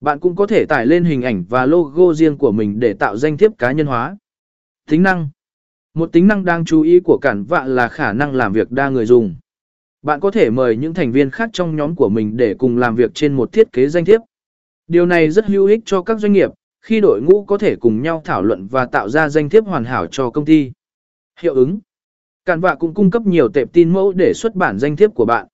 Bạn cũng có thể tải lên hình ảnh và logo riêng của mình để tạo danh thiếp cá nhân hóa. Tính năng Một tính năng đang chú ý của cản vạ là khả năng làm việc đa người dùng. Bạn có thể mời những thành viên khác trong nhóm của mình để cùng làm việc trên một thiết kế danh thiếp. Điều này rất hữu ích cho các doanh nghiệp, khi đội ngũ có thể cùng nhau thảo luận và tạo ra danh thiếp hoàn hảo cho công ty. Hiệu ứng Cản vạ cũng cung cấp nhiều tệp tin mẫu để xuất bản danh thiếp của bạn.